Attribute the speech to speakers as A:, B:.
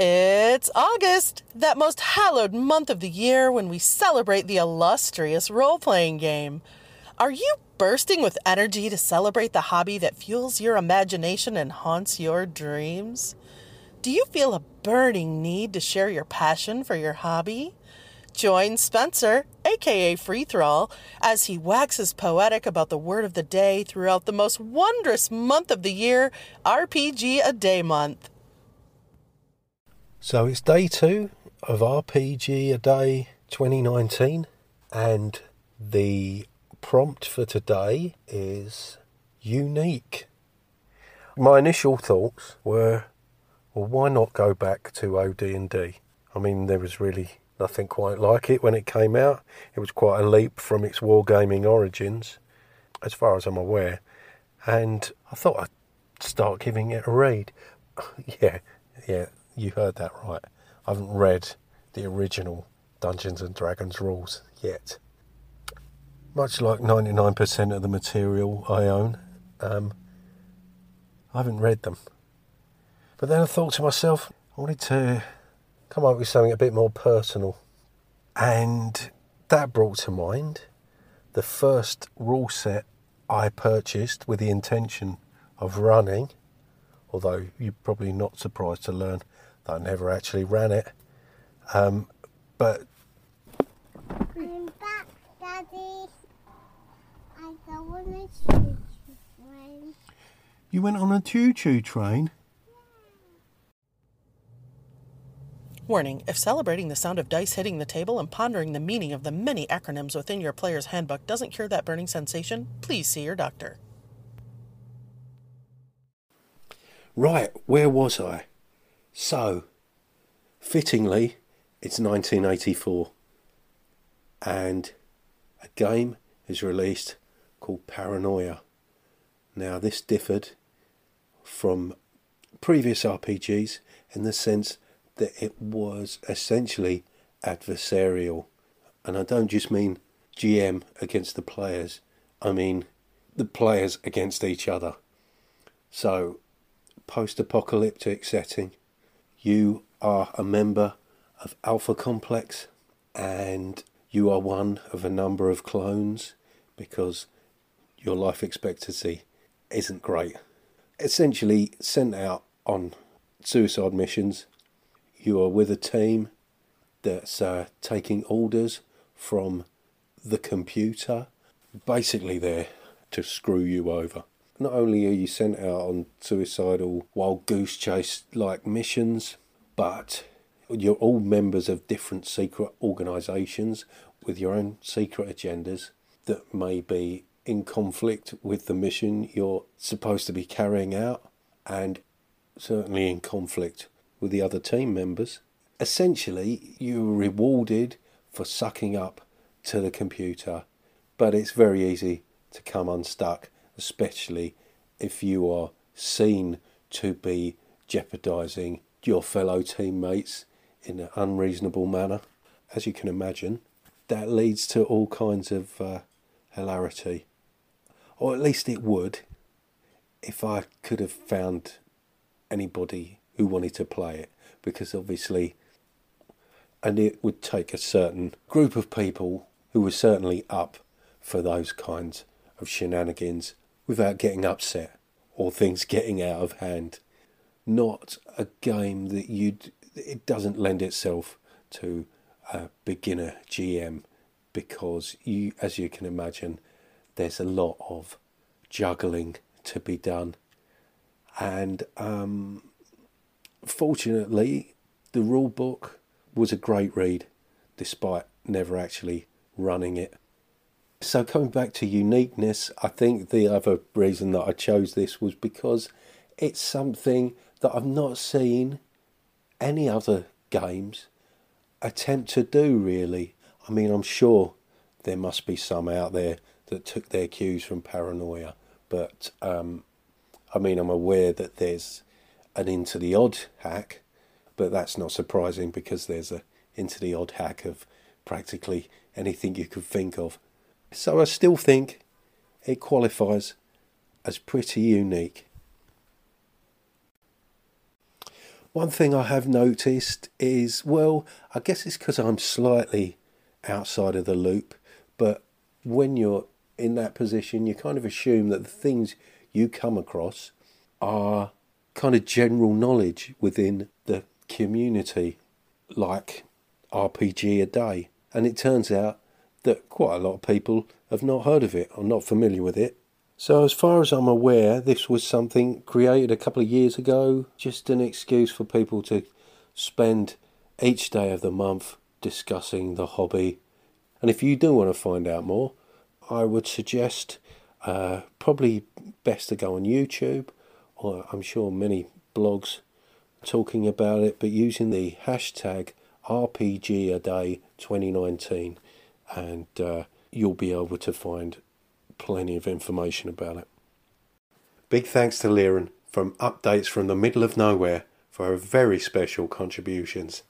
A: It's August, that most hallowed month of the year when we celebrate the illustrious role playing game. Are you bursting with energy to celebrate the hobby that fuels your imagination and haunts your dreams? Do you feel a burning need to share your passion for your hobby? Join Spencer, aka Free Thrall, as he waxes poetic about the word of the day throughout the most wondrous month of the year, RPG a Day Month.
B: So it's day two of RPG a Day 2019, and the prompt for today is unique. My initial thoughts were, well, why not go back to OD&D? I mean, there was really nothing quite like it when it came out. It was quite a leap from its wargaming origins, as far as I'm aware. And I thought I'd start giving it a read. yeah, yeah, you heard that right. I haven't read the original Dungeons and Dragons rules yet. Much like 99% of the material I own, um, I haven't read them. But then I thought to myself, I wanted to come up with something a bit more personal. And that brought to mind the first rule set I purchased with the intention of running, although you're probably not surprised to learn that I never actually ran it. Um, but
C: I'm back, Daddy. I go on a choo-choo train.
B: you went on a choo-choo train.
A: Warning if celebrating the sound of dice hitting the table and pondering the meaning of the many acronyms within your player's handbook doesn't cure that burning sensation, please see your doctor.
B: Right, where was I? So, fittingly, it's 1984, and a game is released called Paranoia. Now, this differed from previous RPGs in the sense that it was essentially adversarial. And I don't just mean GM against the players, I mean the players against each other. So, post apocalyptic setting, you are a member of Alpha Complex and you are one of a number of clones because your life expectancy isn't great. Essentially, sent out on suicide missions, you are with a team that's uh, taking orders from the computer, basically there to screw you over. Not only are you sent out on suicidal wild goose chase like missions, but you're all members of different secret organisations with your own secret agendas that may be in conflict with the mission you're supposed to be carrying out, and certainly in conflict with the other team members. Essentially, you're rewarded for sucking up to the computer, but it's very easy to come unstuck, especially if you are seen to be jeopardizing your fellow teammates in an unreasonable manner. As you can imagine, that leads to all kinds of uh, hilarity. Or at least it would if I could have found anybody who wanted to play it, because obviously, and it would take a certain group of people who were certainly up for those kinds of shenanigans without getting upset or things getting out of hand. Not a game that you'd, it doesn't lend itself to a beginner GM because you, as you can imagine, there's a lot of juggling to be done. And um, fortunately, the rule book was a great read, despite never actually running it. So, coming back to uniqueness, I think the other reason that I chose this was because it's something that I've not seen any other games attempt to do, really. I mean, I'm sure there must be some out there that took their cues from Paranoia, but um, I mean, I'm aware that there's an Into the Odd hack, but that's not surprising because there's a Into the Odd hack of practically anything you could think of. So I still think it qualifies as pretty unique. One thing I have noticed is, well, I guess it's because I'm slightly outside of the loop, but when you're in that position, you kind of assume that the things you come across are kind of general knowledge within the community, like RPG a day. And it turns out that quite a lot of people have not heard of it or not familiar with it. So, as far as I'm aware, this was something created a couple of years ago, just an excuse for people to spend each day of the month discussing the hobby. And if you do want to find out more, I would suggest uh, probably best to go on YouTube, or I'm sure many blogs talking about it, but using the hashtag RPG a day 2019, and uh, you'll be able to find plenty of information about it. Big thanks to Lieren from Updates from the Middle of Nowhere for her very special contributions.